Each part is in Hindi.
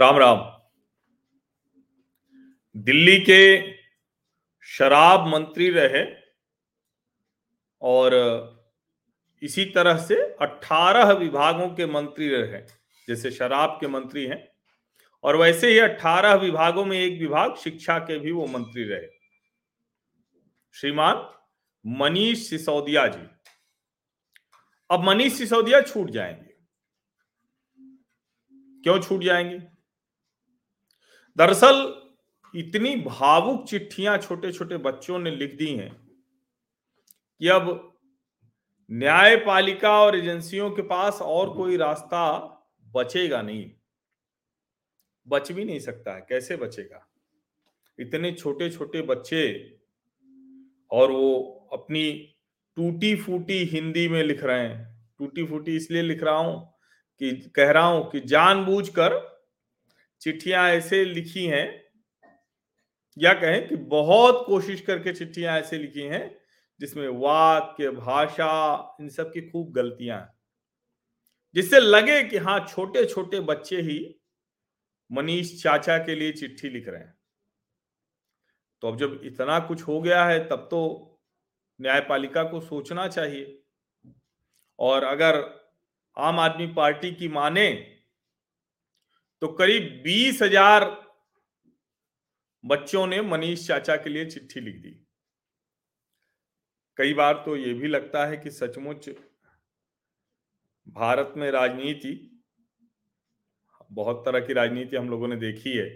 राम राम। दिल्ली के शराब मंत्री रहे और इसी तरह से 18 विभागों के मंत्री रहे, जैसे शराब के मंत्री हैं। और वैसे ही 18 विभागों में एक विभाग शिक्षा के भी वो मंत्री रहे। श्रीमान मनीष सिसोदिया जी। अब मनीष सिसोदिया छूट जाएँगे। क्यों छूट जाएँगे? दरअसल इतनी भावुक चिट्ठियाँ छोटे छोटे बच्चों ने लिख दी हैं कि अब न्यायपालिका और एजेंसियों के पास और कोई रास्ता बचेगा नहीं। बच भी नहीं सकता है। कैसे बचेगा? इतने छोटे छोटे बच्चे और वो अपनी टूटी फूटी हिंदी में लिख रहे हैं। टूटी फूटी इसलिए लिख रहा हूँ कि, कह रहा हूँ कि जानबूझकर चिट्ठियाँ ऐसे लिखी हैं, या कहें कि बहुत कोशिश करके चिट्ठियाँ ऐसे लिखी हैं, जिसमें वाक्य, भाषा, इन सब की खूब गलतियाँ हैं। जिससे लगे कि हाँ छोटे छोटे बच्चे ही मनीष चाचा के लिए चिट्ठी लिख रहे हैं। तो अब जब इतना कुछ हो गया है, तब तो न्यायपालिका को सोचना चाहिए। और अगर आम आदमी पार्टी की माने तो करीब बीस हज़ार बच्चों ने मनीष चाचा के लिए चिट्ठी लिख दी। कई बार तो ये भी लगता है कि सचमुच भारत में राजनीति, बहुत तरह की राजनीति हम लोगों ने देखी है,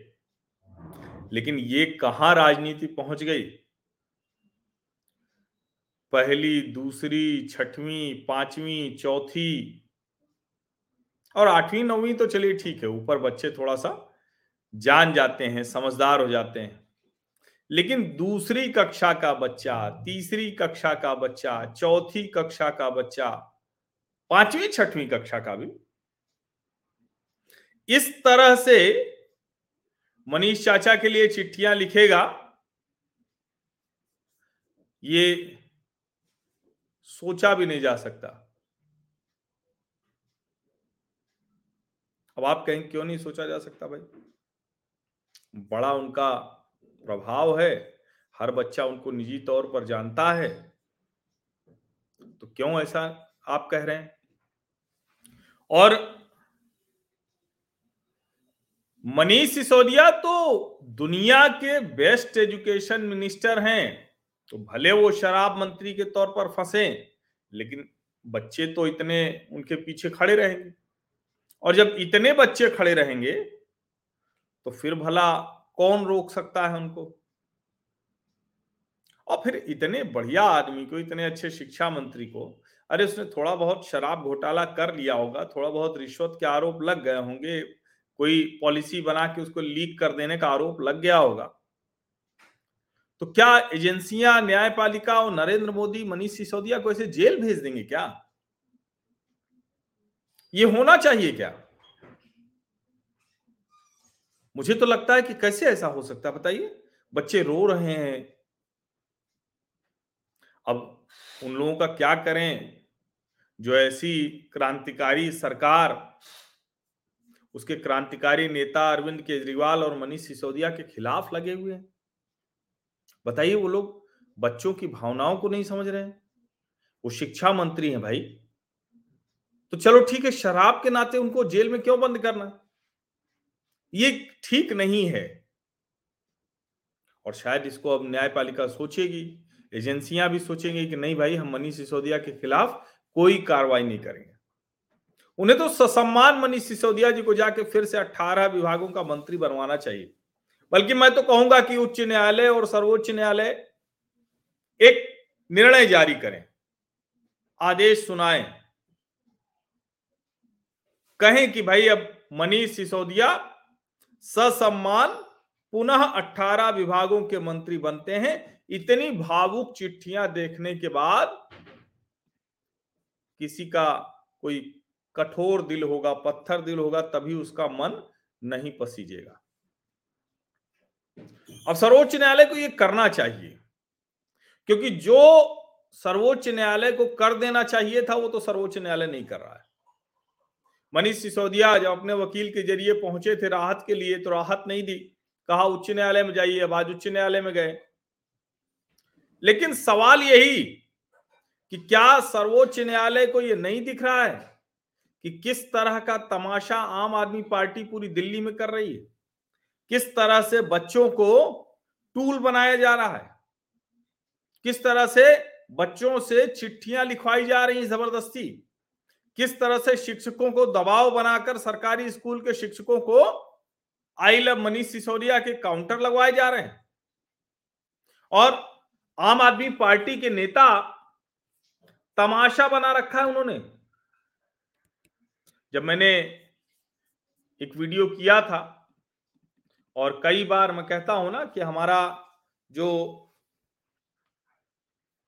लेकिन ये कहाँ राजनीति पहुँच गई? पहली, दूसरी, छठवीं, पांचवी, चौथी और आठवीं, नौवीं तो चलिए ठीक है, ऊपर बच्चे थोड़ा सा जान जाते हैं, समझदार हो जाते हैं। लेकिन दूसरी कक्षा का बच्चा, तीसरी कक्षा का बच्चा, चौथी कक्षा का बच्चा, पांचवी, छठवीं कक्षा का भी, इस तरह से मनीष चाचा के लिए चिट्ठियाँ लिखेगा। ये सोचा भी नहीं जा सकता। अब आप कहें, क्यों नहीं सोचा जा सकता भाई? बड़ा उनका प्रभाव है, हर बच्चा उनको निजी तौर पर जानता है। तो क्यों ऐसा आप कह रहे हैं? और मनीष सिसोदिया तो दुनिया के बेस्ट एजुकेशन मिनिस्टर हैं। तो भले वो शराब मंत्री के तौर पर फंसे, लेकिन बच्चे तो इतने उनके पीछे खड़े रहेंगे। और जब इतने बच्चे खड़े रहेंगे तो फिर भला कौन रोक सकता है उनको? और फिर इतने बढ़िया आदमी को, इतने अच्छे शिक्षा मंत्री को, अरे उसने थोड़ा बहुत शराब घोटाला कर लिया होगा, थोड़ा बहुत रिश्वत के आरोप लग गए होंगे, कोई पॉलिसी बना के उसको लीक कर देने का आरोप लग गया होगा। तो क्या एजेंसियाँ, न्यायपालिका और नरेंद्र मोदी, मनीष सिसोदिया को ऐसे जेल भेज देंगे क्या? ये होना चाहिए क्या? मुझे तो लगता है कि कैसे ऐसा हो सकता है, बताइए। बच्चे रो रहे हैं। अब उन लोगों का क्या करें? जो ऐसी क्रांतिकारी सरकार, उसके क्रांतिकारी नेता अरविंद केजरीवाल और मनीष सिसोदिया के खिलाफ लगे हुए हैं। बताइए वो लोग बच्चों की भावनाओं को नहीं समझ रहे हैं। वो शिक्षा मंत्री हैं भाई। तो चलो ठीक है, शराब के नाते उनको जेल में क्यों बंद करना? ये ठीक नहीं है। और शायद इसको अब न्यायपालिका सोचेगी, एजेंसियाँ भी सोचेंगी कि नहीं भाई, हम मनीष सिसोदिया के खिलाफ कोई कार्रवाई नहीं करेंगे। उन्हें तो ससम्मान मनीष सिसोदिया जी को जाके फिर से 18 विभागों का मंत्री बनवाना चाहिए। बल्कि मैं तो कहूँगा कि उच्च न्यायालय और सर्वोच्च न्यायालय एक निर्णय जारी करें। आदेश सुनाएँ। कहें कि भाई अब मनीष सिसोदिया ससम्मान पुनः 18 विभागों के मंत्री बनते हैं। इतनी भावुक चिट्ठियाँ देखने के बाद किसी का कोई कठोर दिल होगा, पत्थर दिल होगा, तभी उसका मन नहीं पसीजेगा। अब सर्वोच्च न्यायालय को यह करना चाहिए, क्योंकि जो सर्वोच्च न्यायालय को कर देना चाहिए था, वो तो सर्वोच्च न्यायालय नहीं कर रहा है। मनीष सिसोदिया जब अपने वकील के ज़रिए पहुँचे थे राहत के लिए तो राहत नहीं दी। कहा, उच्च न्यायालय में जाइए, अब आज उच्च न्यायालय में गए। लेकिन सवाल यही कि क्या सर्वोच्च न्यायालय को यह नहीं दिख रहा है कि किस तरह का तमाशा आम आदमी पार्टी पूरी दिल्ली में कर रही है? किस तरह से बच्चों को टूल बनाया जा रहा है? किस तरह से बच्चों से चिट्ठियाँ लिखवाई जा रही ज़बरदस्ती? किस तरह से शिक्षकों को दबाव बनाकर सरकारी स्कूल के शिक्षकों को आई लव मनीष सिसोदिया के काउंटर लगवाए जा रहे हैं? और आम आदमी पार्टी के नेता तमाशा बना रखा है उन्होंने। जब मैंने एक वीडियो किया था, और कई बार मैं कहता हूँ ना कि हमारा जो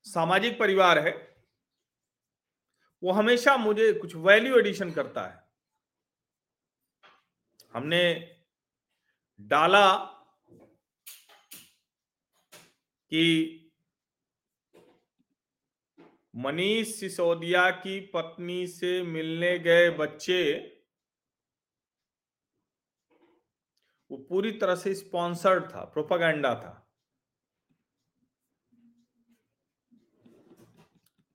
सामाजिक परिवार है वो हमेशा मुझे कुछ वैल्यू एडिशन करता है। हमने डाला कि मनीष सिसोदिया की पत्नी से मिलने गए बच्चे, वो पूरी तरह से स्पॉन्सर्ड था प्रोपागेंडा था।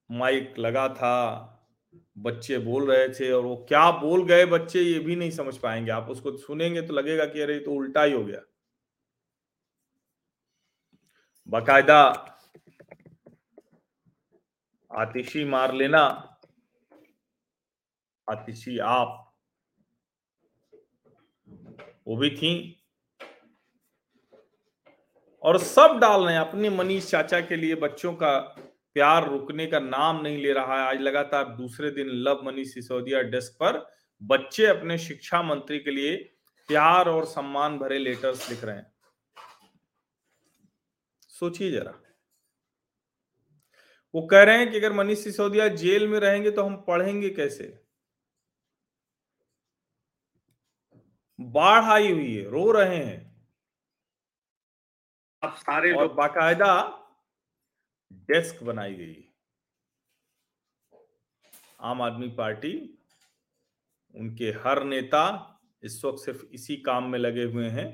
माइक लगा था बच्चे बोल रहे थे और वो क्या बोल गए बच्चे ये भी नहीं समझ पाएँगे। आप उसको सुनेंगे तो लगेगा कि अरे तो उल्टा ही हो गया। बाकायदा आतिशी मार लेना। आतिशी आप। वो भी थी। और सब डाल रहे हैं अपने मनीष चाचा के लिए बच्चों का प्यार रुकने का नाम नहीं ले रहा है। आज लगातार दूसरे दिन लव मनीष सिसोदिया डेस्क पर बच्चे अपने शिक्षा मंत्री के लिए प्यार और सम्मान भरे लेटर्स लिख रहे हैं। सोचिए जरा। वो कह रहे हैं कि अगर मनीष सिसोदिया जेल में रहेंगे तो हम पढ़ेंगे कैसे? बाढ़ आई हुई है रो रहे हैं। अब सारे और बाकायदा डेस्क बनाई गई। आम आदमी पार्टी, उनके हर नेता इस वक्त सिर्फ़ इसी काम में लगे हुए हैं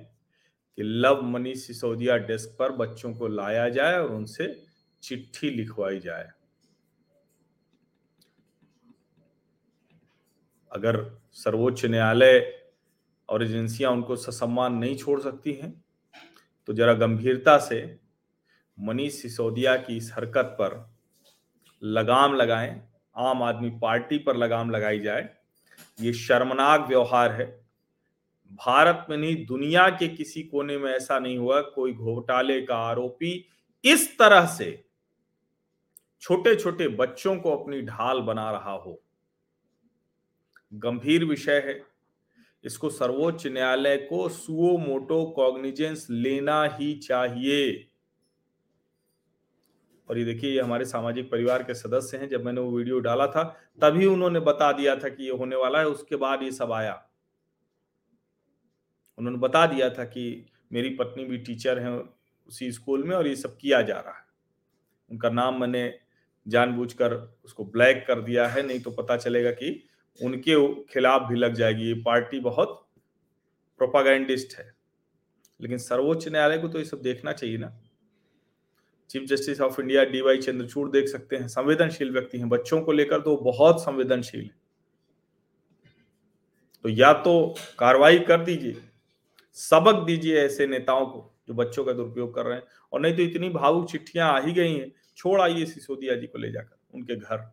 कि लव मनीष सिसोदिया डेस्क पर बच्चों को लाया जाए और उनसे चिट्ठी लिखवाई जाए। अगर सर्वोच्च न्यायालय और एजेंसियाँ उनको ससम्मान नहीं छोड़ सकती हैं तो जरा गंभीरता से मनीष सिसोदिया की इस हरकत पर लगाम लगाएँ, आम आदमी पार्टी पर लगाम लगाई जाए, ये शर्मनाक व्यवहार है। भारत में नहीं, दुनिया के किसी कोने में ऐसा नहीं हुआ, कोई घोटाले का आरोपी इस तरह से छोटे छोटे बच्चों को अपनी ढाल बना रहा हो। गंभीर विषय है। इसको सर्वोच्च न्यायालय को सुओ मोटो कॉग्निजेंस लेना ही चाहिए। और ये देखिए, ये हमारे सामाजिक परिवार के सदस्य हैं। जब मैंने वो वीडियो डाला था, तभी उन्होंने बता दिया था कि ये होने वाला है, उसके बाद ये सब आया। उन्होंने बता दिया था कि मेरी पत्नी भी टीचर है उसी स्कूल में और ये सब किया जा रहा है। उनका नाम मैंने जानबूझकर उसको ब्लैक कर दिया है, नहीं तो पता चलेगा कि उनके खिलाफ भी लग जाएगी। ये पार्टी बहुत प्रोपागैंडिस्ट है। लेकिन सर्वोच्च न्यायालय को तो ये सब देखना चाहिए ना। Chief justice of India D Y Chandrachud देख सकते हैं, संवेदनशील व्यक्ति हैं। बच्चों को लेकर तो बहुत संवेदनशील है। तो या तो कार्रवाई कर दीजिए, सबक दीजिए ऐसे नेताओं को जो बच्चों का दुरुपयोग कर रहे हैं। और नहीं तो इतनी भावुक चिट्ठियाँ आ ही गई हैं, छोड़ आइए सिसोदिया जी को ले जाकर, उनके घर।